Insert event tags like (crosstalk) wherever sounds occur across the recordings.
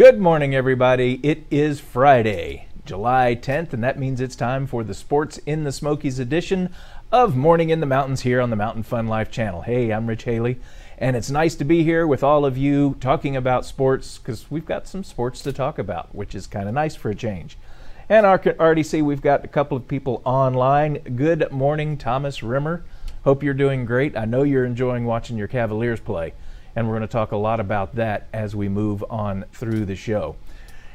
Good morning, everybody. It is Friday, July 10th, and that means it's time for the Sports in the Smokies edition of Morning in the Mountains here on the Mountain Fun Life channel. Hey, I'm Rich Haley, and it's nice to be here with all of you talking about sports because we've got some sports to talk about, which is kind of nice for a change. And I already see we've got a couple of people online. Good morning, Thomas Rimmer. Hope you're doing great. I know you're enjoying watching your Cavaliers play and we're going to talk a lot about that as we move on through the show.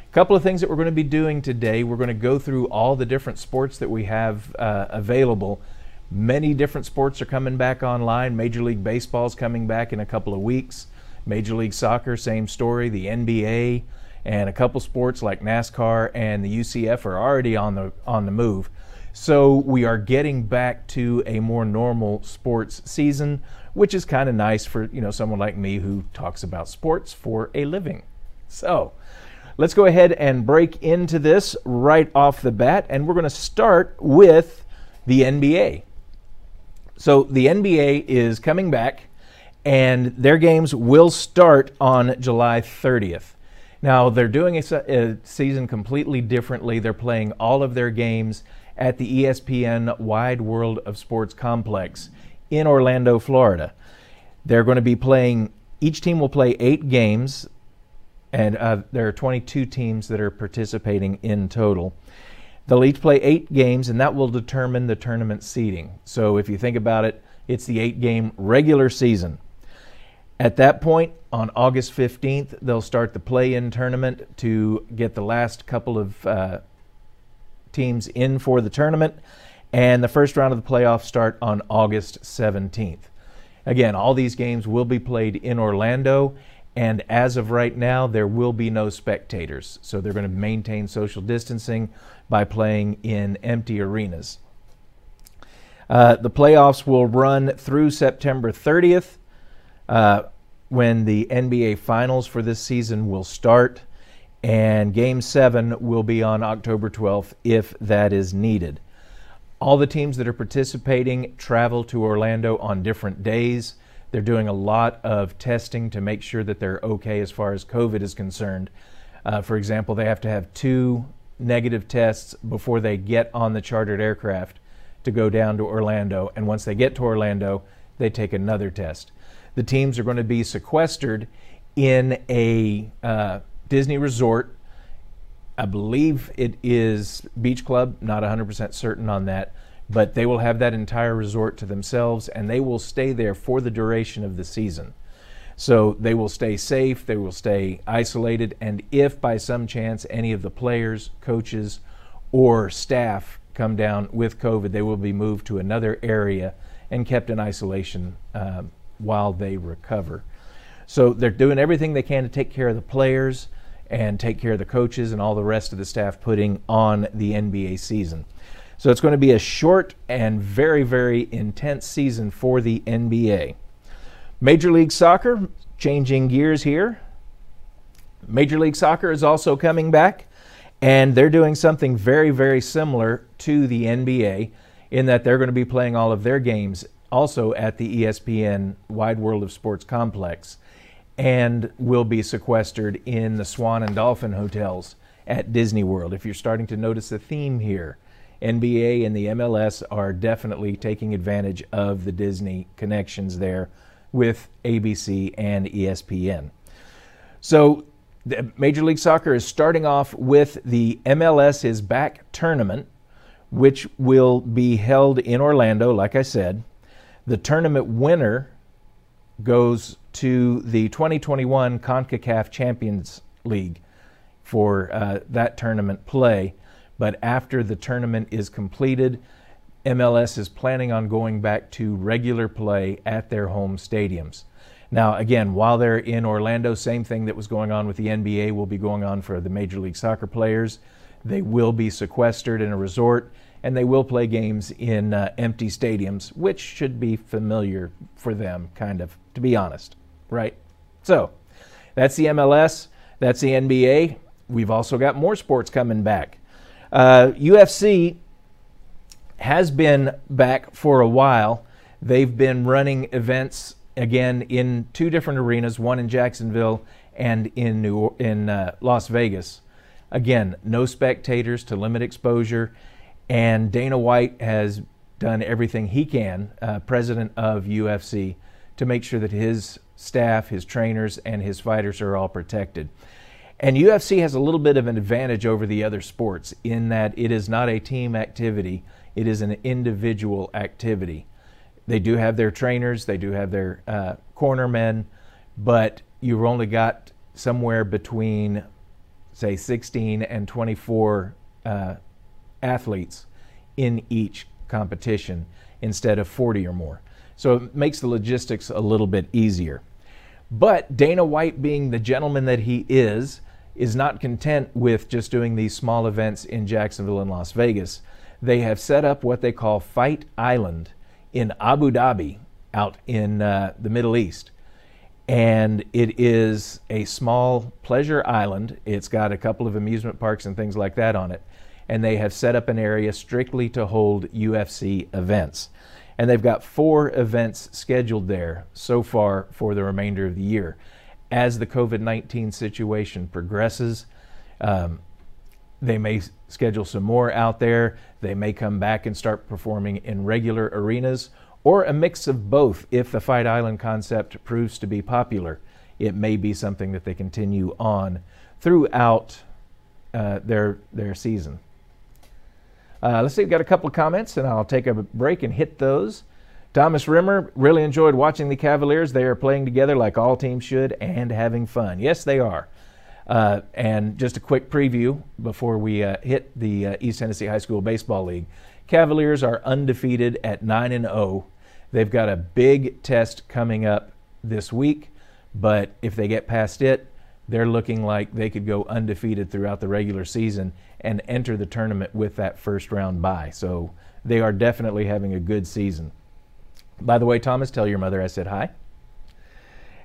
A couple of things that we're going to be doing today. We're going to go through all the different sports that we have uh, available. Many different sports are coming back online. Major League Baseball is coming back in a couple of weeks. Major League Soccer, same story. The NBA and a couple sports like NASCAR and the UCF are already on the on the move. So we are getting back to a more normal sports season which is kind of nice for you know someone like me who talks about sports for a living. So let's go ahead and break into this right off the bat, and we're going to start with the NBA. So the NBA is coming back, and their games will start on July 30th. Now, they're doing a, a, season completely differently. They're playing all of their games at the ESPN Wide World of Sports Complex in Orlando, Florida. They're going to be playing, each team will play eight games, and uh, there are 22 teams that are participating in total. They'll each play eight games, and that will determine the tournament seeding. So if you think about it, it's the eight game regular season. At that point, on August 15th, they'll start the play in tournament to get the last couple of uh, teams in for the tournament. And the first round of the playoffs start on August 17th. Again, all these games will be played in Orlando, and as of right now, there will be no spectators. So they're going to maintain social distancing by playing in empty arenas. Uh, the playoffs will run through September 30th uh, when the NBA Finals for this season will start, and Game 7 will be on October 12th if that is needed. All the teams that are participating travel to Orlando on different days. They're doing a lot of testing to make sure that they're okay as far as COVID is concerned. Uh, for example, they have to have two negative tests before they get on the chartered aircraft to go down to Orlando. And once they get to Orlando, they take another test. The teams are going to be sequestered in a uh, Disney resort I believe it is Beach Club, not 100% certain on that, but they will have that entire resort to themselves and they will stay there for the duration of the season. So they will stay safe, they will stay isolated, and if by some chance any of the players, coaches, or staff come down with COVID, they will be moved to another area and kept in isolation uh, while they recover. So they're doing everything they can to take care of the players and take care of the coaches and all the rest of the staff putting on the NBA season. So it's going to be a short and very, very intense season for the NBA. Major League Soccer, changing gears here. Major League Soccer is also coming back, and they're doing something very, very similar to the NBA in that they're going to be playing all of their games also at the ESPN Wide World of Sports complex and will be sequestered in the Swan and Dolphin hotels at Disney World. If you're starting to notice a theme here, NBA and the MLS are definitely taking advantage of the Disney connections there with ABC and ESPN. So, Major League Soccer is starting off with the MLS is Back tournament, which will be held in Orlando, like I said. The tournament winner goes to the 2021 CONCACAF Champions League for uh, that tournament play. But after the tournament is completed, MLS is planning on going back to regular play at their home stadiums. Now, again, while they're in Orlando, same thing that was going on with the NBA will be going on for the Major League Soccer players. They will be sequestered in a resort and they will play games in uh, empty stadiums, which should be familiar for them, kind of, to be honest, right? So that's the MLS, that's the NBA. We've also got more sports coming back. Uh, UFC has been back for a while. They've been running events again in two different arenas, one in Jacksonville and in New in uh, Las Vegas. Again, no spectators to limit exposure, and Dana White has done everything he can, uh, president of UFC, to make sure that his staff, his trainers, and his fighters are all protected. And UFC has a little bit of an advantage over the other sports in that it is not a team activity, it is an individual activity. They do have their trainers, they do have their uh, cornermen, but you've only got somewhere between, say, 16 and 24 uh, athletes in each competition instead of 40 or more. So it makes the logistics a little bit easier. But Dana White, being the gentleman that he is, is not content with just doing these small events in Jacksonville and Las Vegas. They have set up what they call Fight Island in Abu Dhabi out in uh, the Middle East. And it is a small pleasure island. It's got a couple of amusement parks and things like that on it. And they have set up an area strictly to hold UFC events. And they've got four events scheduled there so far for the remainder of the year. As the COVID 19 situation progresses, um, they may schedule some more out there. They may come back and start performing in regular arenas or a mix of both if the Fight Island concept proves to be popular. It may be something that they continue on throughout uh, their, their season. Uh, let's see, we've got a couple of comments, and I'll take a break and hit those. Thomas Rimmer really enjoyed watching the Cavaliers. They are playing together like all teams should and having fun. Yes, they are. Uh, and just a quick preview before we uh, hit the uh, East Tennessee High School Baseball League. Cavaliers are undefeated at 9 and 0. They've got a big test coming up this week, but if they get past it, they're looking like they could go undefeated throughout the regular season and enter the tournament with that first round bye. So they are definitely having a good season. By the way, Thomas, tell your mother I said hi.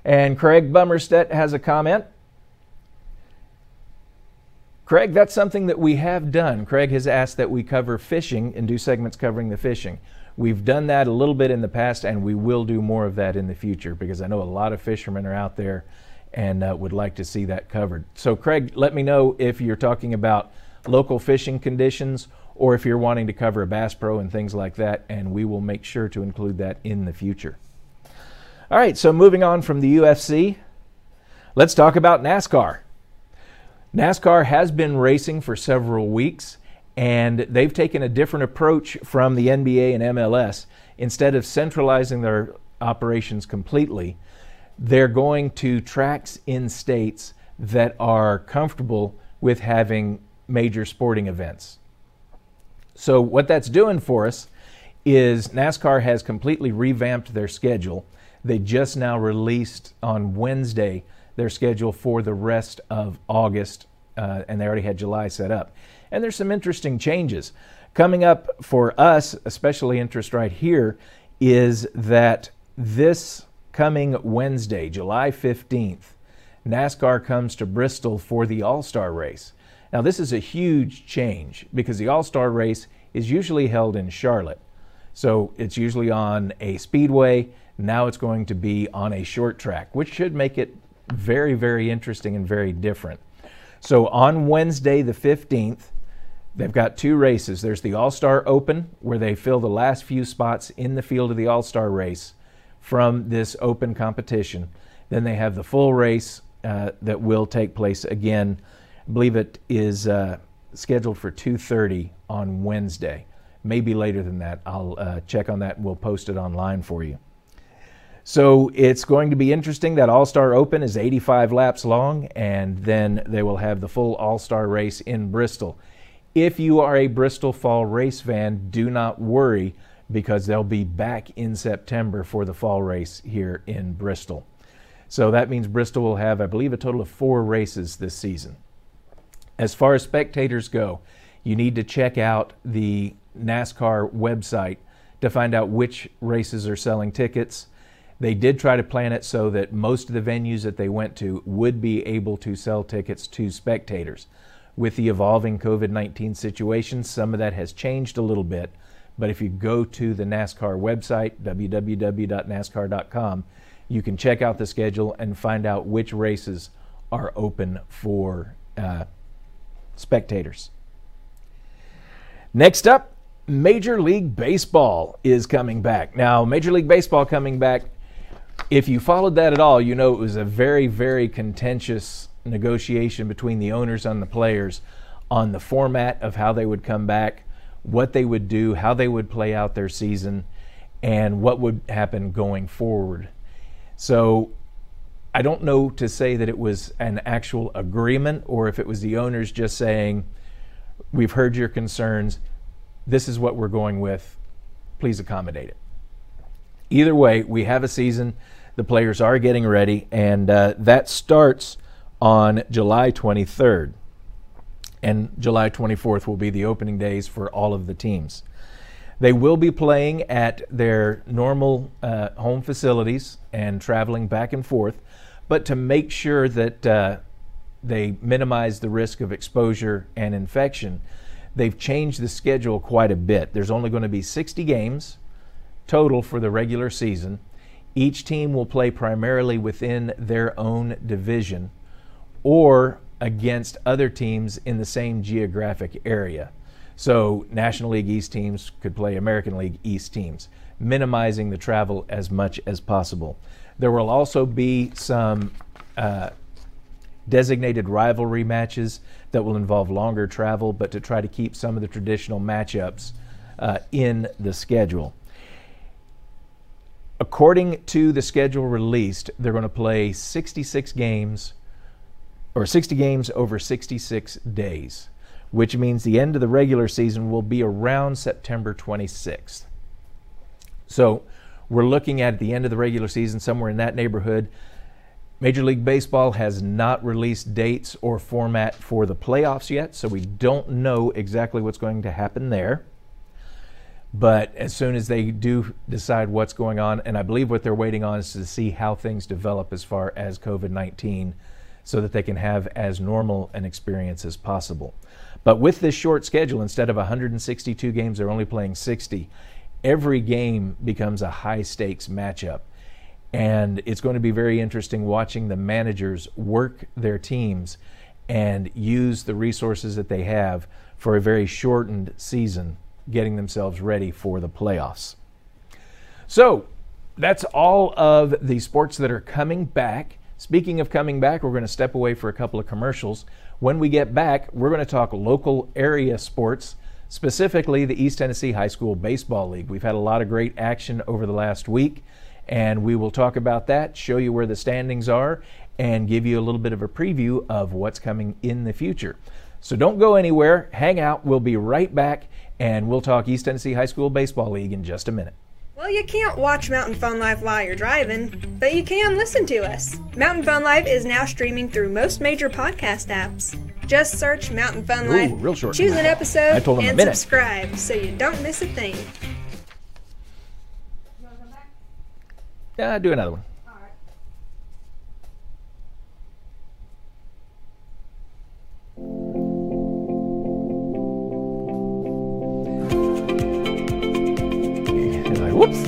And Craig Bummerstedt has a comment. Craig, that's something that we have done. Craig has asked that we cover fishing and do segments covering the fishing. We've done that a little bit in the past, and we will do more of that in the future because I know a lot of fishermen are out there and uh, would like to see that covered. So, Craig, let me know if you're talking about local fishing conditions or if you're wanting to cover a Bass Pro and things like that, and we will make sure to include that in the future. All right, so moving on from the UFC, let's talk about NASCAR. NASCAR has been racing for several weeks, and they've taken a different approach from the NBA and MLS. Instead of centralizing their operations completely, they're going to tracks in states that are comfortable with having major sporting events. So, what that's doing for us is NASCAR has completely revamped their schedule. They just now released on Wednesday their schedule for the rest of August, uh, and they already had July set up. And there's some interesting changes. Coming up for us, especially interest right here, is that this coming Wednesday, July 15th, NASCAR comes to Bristol for the All Star race. Now, this is a huge change because the All Star race is usually held in Charlotte. So it's usually on a speedway. Now it's going to be on a short track, which should make it very, very interesting and very different. So on Wednesday, the 15th, they've got two races. There's the All Star Open, where they fill the last few spots in the field of the All Star race from this open competition. Then they have the full race uh, that will take place again. I believe it is uh, scheduled for 2:30 on Wednesday. Maybe later than that. I'll uh, check on that and we'll post it online for you. So it's going to be interesting. That All Star Open is 85 laps long, and then they will have the full All Star race in Bristol. If you are a Bristol Fall race fan, do not worry because they'll be back in September for the fall race here in Bristol. So that means Bristol will have, I believe, a total of four races this season. As far as spectators go, you need to check out the NASCAR website to find out which races are selling tickets. They did try to plan it so that most of the venues that they went to would be able to sell tickets to spectators. With the evolving COVID 19 situation, some of that has changed a little bit, but if you go to the NASCAR website, www.nascar.com, you can check out the schedule and find out which races are open for uh, spectators. Next up, Major League Baseball is coming back. Now, Major League Baseball coming back, if you followed that at all, you know it was a very, very contentious negotiation between the owners and the players on the format of how they would come back, what they would do, how they would play out their season, and what would happen going forward. So I don't know to say that it was an actual agreement or if it was the owners just saying, We've heard your concerns. This is what we're going with. Please accommodate it. Either way, we have a season. The players are getting ready, and uh, that starts on July 23rd. And July 24th will be the opening days for all of the teams. They will be playing at their normal uh, home facilities and traveling back and forth, but to make sure that uh, they minimize the risk of exposure and infection, they've changed the schedule quite a bit. There's only going to be 60 games total for the regular season. Each team will play primarily within their own division or against other teams in the same geographic area. So, National League East teams could play American League East teams, minimizing the travel as much as possible. There will also be some uh, designated rivalry matches that will involve longer travel, but to try to keep some of the traditional matchups uh, in the schedule. According to the schedule released, they're going to play 66 games or 60 games over 66 days, which means the end of the regular season will be around September 26th. So we're looking at at the end of the regular season somewhere in that neighborhood. Major League Baseball has not released dates or format for the playoffs yet, so we don't know exactly what's going to happen there. But as soon as they do decide what's going on, and I believe what they're waiting on is to see how things develop as far as COVID 19 so that they can have as normal an experience as possible. But with this short schedule, instead of 162 games, they're only playing 60. Every game becomes a high stakes matchup. And it's going to be very interesting watching the managers work their teams and use the resources that they have for a very shortened season, getting themselves ready for the playoffs. So, that's all of the sports that are coming back. Speaking of coming back, we're going to step away for a couple of commercials. When we get back, we're going to talk local area sports, specifically the East Tennessee High School Baseball League. We've had a lot of great action over the last week and we will talk about that, show you where the standings are, and give you a little bit of a preview of what's coming in the future. So don't go anywhere, hang out. We'll be right back, and we'll talk East Tennessee High School Baseball League in just a minute. Well, you can't watch Mountain Fun Life while you're driving, but you can listen to us. Mountain Fun Life is now streaming through most major podcast apps. Just search Mountain Fun Ooh, Life, real short. choose an episode, I told him a and minute. subscribe so you don't miss a thing. Yeah, do another one. Whoops.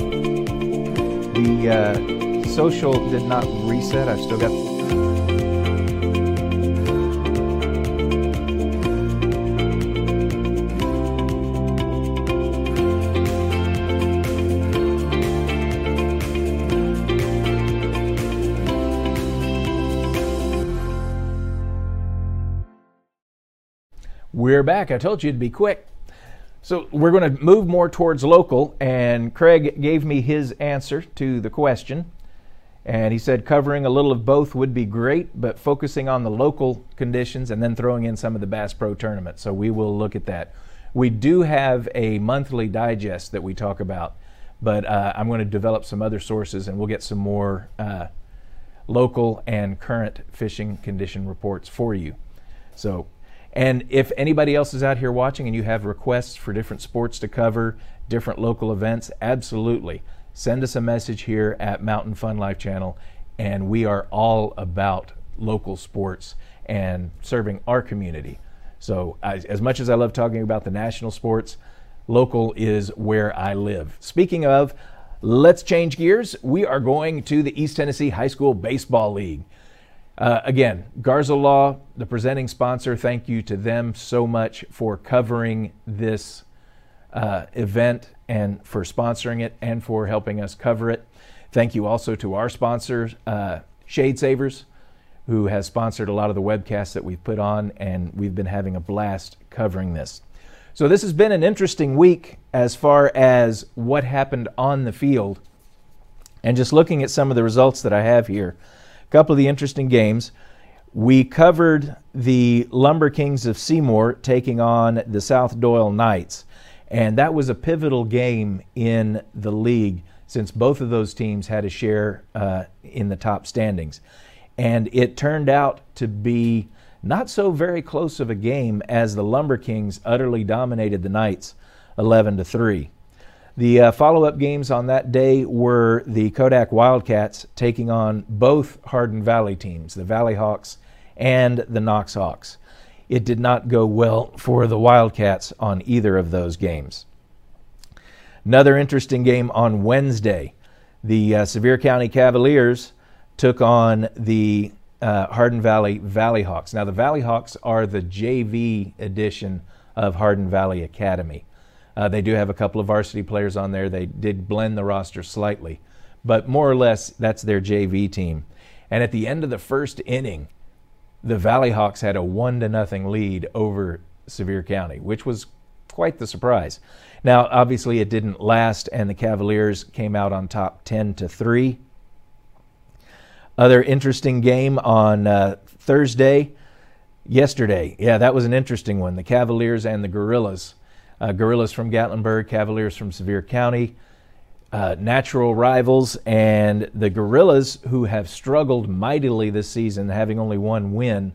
The uh, social did not reset. I've still got. Back. I told you it'd be quick. So we're going to move more towards local, and Craig gave me his answer to the question. And he said covering a little of both would be great, but focusing on the local conditions and then throwing in some of the Bass Pro tournament. So we will look at that. We do have a monthly digest that we talk about, but uh, I'm going to develop some other sources and we'll get some more uh, local and current fishing condition reports for you. So and if anybody else is out here watching and you have requests for different sports to cover, different local events, absolutely send us a message here at Mountain Fun Life Channel. And we are all about local sports and serving our community. So, as, as much as I love talking about the national sports, local is where I live. Speaking of, let's change gears. We are going to the East Tennessee High School Baseball League. Uh, again, Garza Law, the presenting sponsor, thank you to them so much for covering this uh, event and for sponsoring it and for helping us cover it. Thank you also to our sponsors, uh, Shade Savers, who has sponsored a lot of the webcasts that we've put on, and we've been having a blast covering this. So, this has been an interesting week as far as what happened on the field. And just looking at some of the results that I have here, couple of the interesting games. We covered the Lumber Kings of Seymour taking on the South Doyle Knights. And that was a pivotal game in the league since both of those teams had a share uh, in the top standings. And it turned out to be not so very close of a game as the Lumber Kings utterly dominated the Knights 11 to 3. The uh, follow up games on that day were the Kodak Wildcats taking on both Hardin Valley teams, the Valley Hawks and the Knox Hawks. It did not go well for the Wildcats on either of those games. Another interesting game on Wednesday. The uh, Sevier County Cavaliers took on the uh, Hardin Valley Valley Hawks. Now, the Valley Hawks are the JV edition of Hardin Valley Academy. Uh, they do have a couple of varsity players on there. They did blend the roster slightly, but more or less, that's their JV team. And at the end of the first inning, the Valley Hawks had a one to nothing lead over Sevier County, which was quite the surprise. Now, obviously, it didn't last, and the Cavaliers came out on top 10 to 3. Other interesting game on uh, Thursday, yesterday. Yeah, that was an interesting one. The Cavaliers and the Gorillas uh, Gorillas from Gatlinburg, Cavaliers from Sevier County, uh, natural rivals, and the Gorillas, who have struggled mightily this season, having only one win,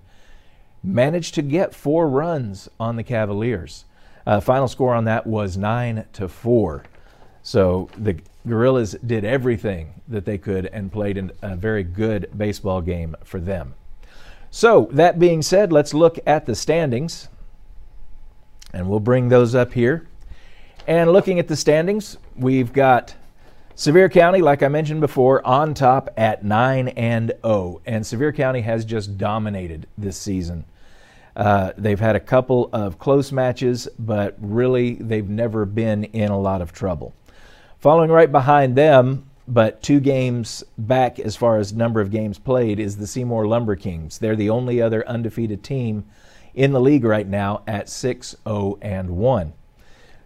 managed to get four runs on the Cavaliers. Uh, final score on that was nine to four. So the Gorillas did everything that they could and played a very good baseball game for them. So that being said, let's look at the standings. And we'll bring those up here. And looking at the standings, we've got Sevier County, like I mentioned before, on top at 9 and 0. And Sevier County has just dominated this season. Uh, they've had a couple of close matches, but really they've never been in a lot of trouble. Following right behind them, but two games back as far as number of games played, is the Seymour Lumber Kings. They're the only other undefeated team in the league right now at 6 0 and 1.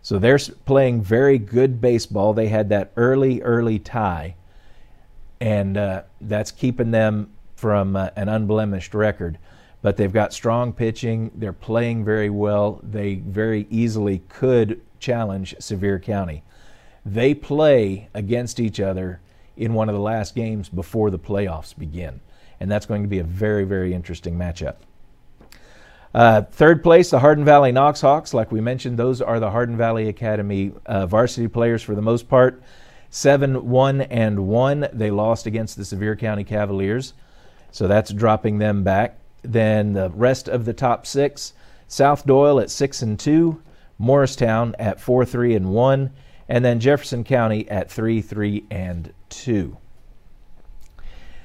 So they're playing very good baseball. They had that early, early tie, and uh, that's keeping them from uh, an unblemished record. But they've got strong pitching. They're playing very well. They very easily could challenge Sevier County. They play against each other in one of the last games before the playoffs begin. And that's going to be a very, very interesting matchup. Uh, third place, the Hardin Valley Knox Hawks. Like we mentioned, those are the Hardin Valley Academy uh, varsity players for the most part. 7 1 and 1. They lost against the Sevier County Cavaliers, so that's dropping them back. Then the rest of the top six South Doyle at 6 and 2, Morristown at 4 3 and 1, and then Jefferson County at 3 3 and 2.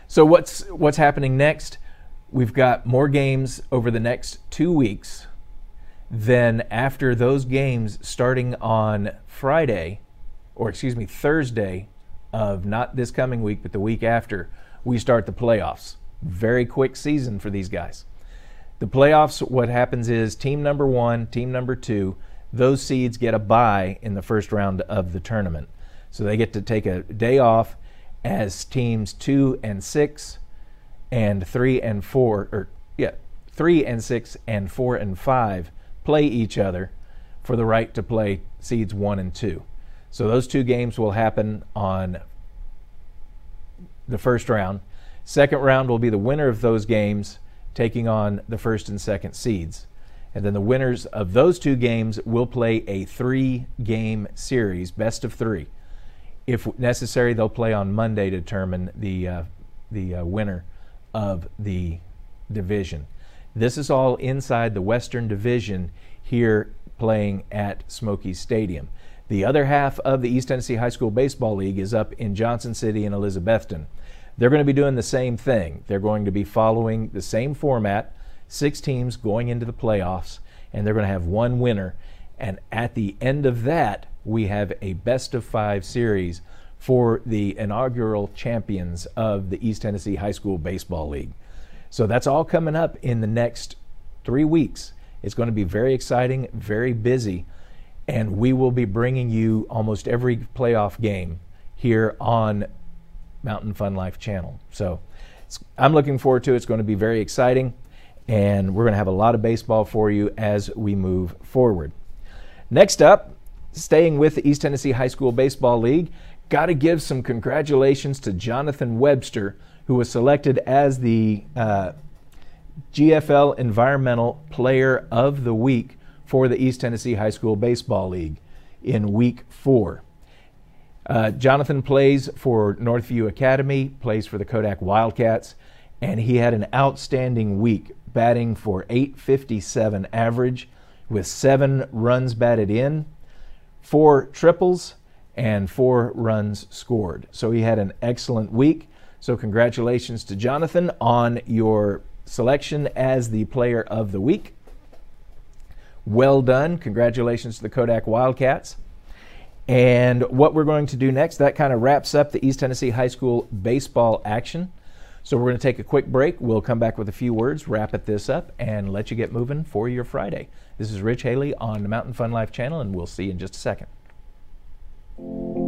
So, what's, what's happening next? We've got more games over the next two weeks. Then, after those games starting on Friday, or excuse me, Thursday of not this coming week, but the week after, we start the playoffs. Very quick season for these guys. The playoffs, what happens is team number one, team number two, those seeds get a bye in the first round of the tournament. So they get to take a day off as teams two and six and three and four, or yeah, three and six and four and five play each other for the right to play seeds one and two. So those two games will happen on the first round. Second round will be the winner of those games taking on the first and second seeds. And then the winners of those two games will play a three game series, best of three. If necessary, they'll play on Monday to determine the, uh, the uh, winner of the division. This is all inside the Western Division here playing at Smoky Stadium. The other half of the East Tennessee High School Baseball League is up in Johnson City and Elizabethton. They're going to be doing the same thing. They're going to be following the same format, six teams going into the playoffs, and they're going to have one winner. And at the end of that, we have a best of five series for the inaugural champions of the East Tennessee High School Baseball League. So that's all coming up in the next three weeks. It's going to be very exciting, very busy, and we will be bringing you almost every playoff game here on Mountain Fun Life channel. So I'm looking forward to it. It's going to be very exciting, and we're going to have a lot of baseball for you as we move forward. Next up, staying with the East Tennessee High School Baseball League, got to give some congratulations to Jonathan Webster, who was selected as the uh, GFL Environmental Player of the Week for the East Tennessee High School Baseball League in week four. Uh, Jonathan plays for Northview Academy, plays for the Kodak Wildcats, and he had an outstanding week, batting for 857 average with seven runs batted in, four triples, and four runs scored. So he had an excellent week. So, congratulations to Jonathan on your selection as the player of the week. Well done. Congratulations to the Kodak Wildcats. And what we're going to do next, that kind of wraps up the East Tennessee High School baseball action. So we're going to take a quick break. We'll come back with a few words, wrap it this up, and let you get moving for your Friday. This is Rich Haley on the Mountain Fun Life channel, and we'll see you in just a second. Thank you.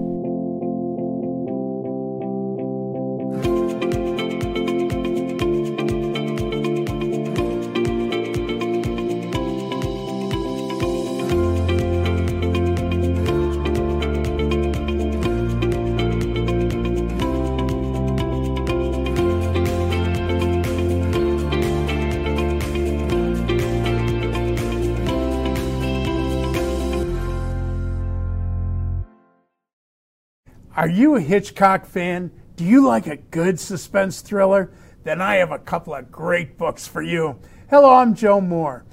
Are you a Hitchcock fan? Do you like a good suspense thriller? Then I have a couple of great books for you. Hello, I'm Joe Moore,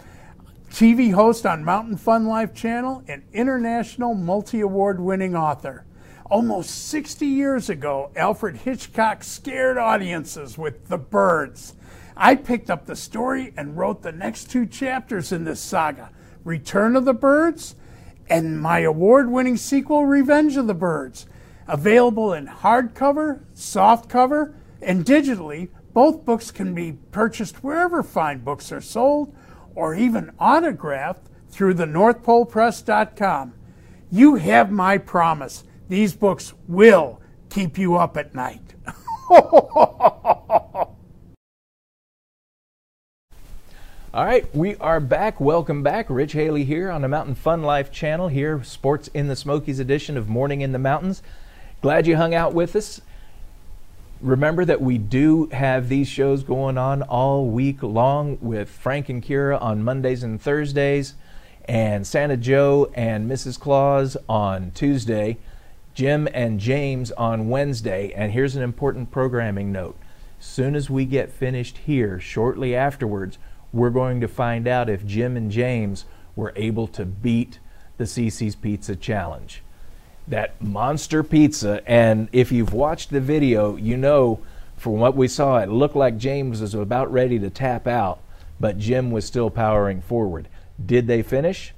TV host on Mountain Fun Life channel and international multi award winning author. Almost 60 years ago, Alfred Hitchcock scared audiences with The Birds. I picked up the story and wrote the next two chapters in this saga Return of the Birds and my award winning sequel, Revenge of the Birds. Available in hardcover, softcover, and digitally, both books can be purchased wherever fine books are sold or even autographed through the NorthPolePress.com. You have my promise. These books will keep you up at night. (laughs) All right, we are back. Welcome back. Rich Haley here on the Mountain Fun Life channel, here, Sports in the Smokies edition of Morning in the Mountains. Glad you hung out with us. Remember that we do have these shows going on all week long with Frank and Kira on Mondays and Thursdays, and Santa Joe and Mrs. Claus on Tuesday, Jim and James on Wednesday. And here's an important programming note. Soon as we get finished here, shortly afterwards, we're going to find out if Jim and James were able to beat the CiCi's Pizza Challenge. That monster pizza, and if you've watched the video, you know from what we saw, it looked like James was about ready to tap out, but Jim was still powering forward. Did they finish?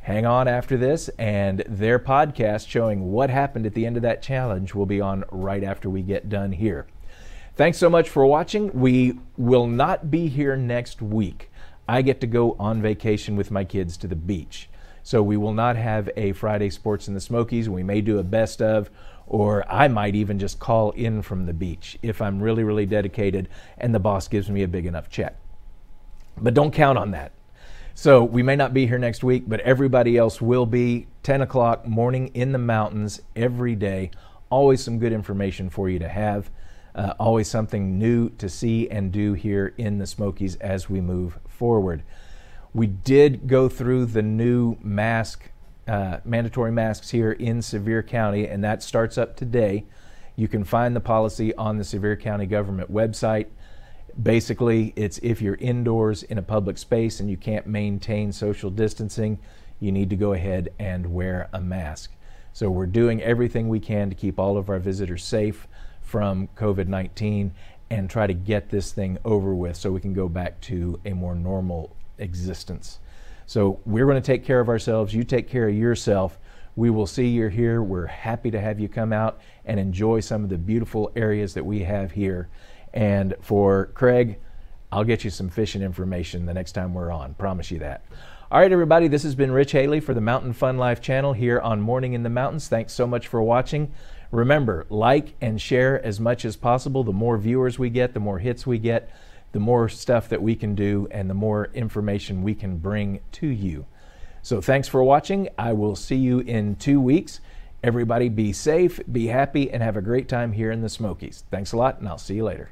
Hang on after this, and their podcast showing what happened at the end of that challenge will be on right after we get done here. Thanks so much for watching. We will not be here next week. I get to go on vacation with my kids to the beach. So we will not have a Friday Sports in the Smokies. We may do a best of, or I might even just call in from the beach if I'm really, really dedicated and the boss gives me a big enough check. But don't count on that. So we may not be here next week, but everybody else will be 10 o'clock morning in the mountains every day. Always some good information for you to have. Uh, always something new to see and do here in the Smokies as we move forward. We did go through the new mask, uh, mandatory masks here in Sevier County, and that starts up today. You can find the policy on the Sevier County government website. Basically, it's if you're indoors in a public space and you can't maintain social distancing, you need to go ahead and wear a mask. So, we're doing everything we can to keep all of our visitors safe from COVID 19 and try to get this thing over with so we can go back to a more normal existence. So we're going to take care of ourselves. You take care of yourself. We will see you here. We're happy to have you come out and enjoy some of the beautiful areas that we have here. And for Craig, I'll get you some fishing information the next time we're on. Promise you that. All right, everybody, this has been Rich Haley for the Mountain Fun Life channel here on Morning in the Mountains. Thanks so much for watching. Remember, like and share as much as possible. The more viewers we get, the more hits we get, the more stuff that we can do, and the more information we can bring to you. So thanks for watching. I will see you in two weeks. Everybody be safe, be happy, and have a great time here in the Smokies. Thanks a lot, and I'll see you later.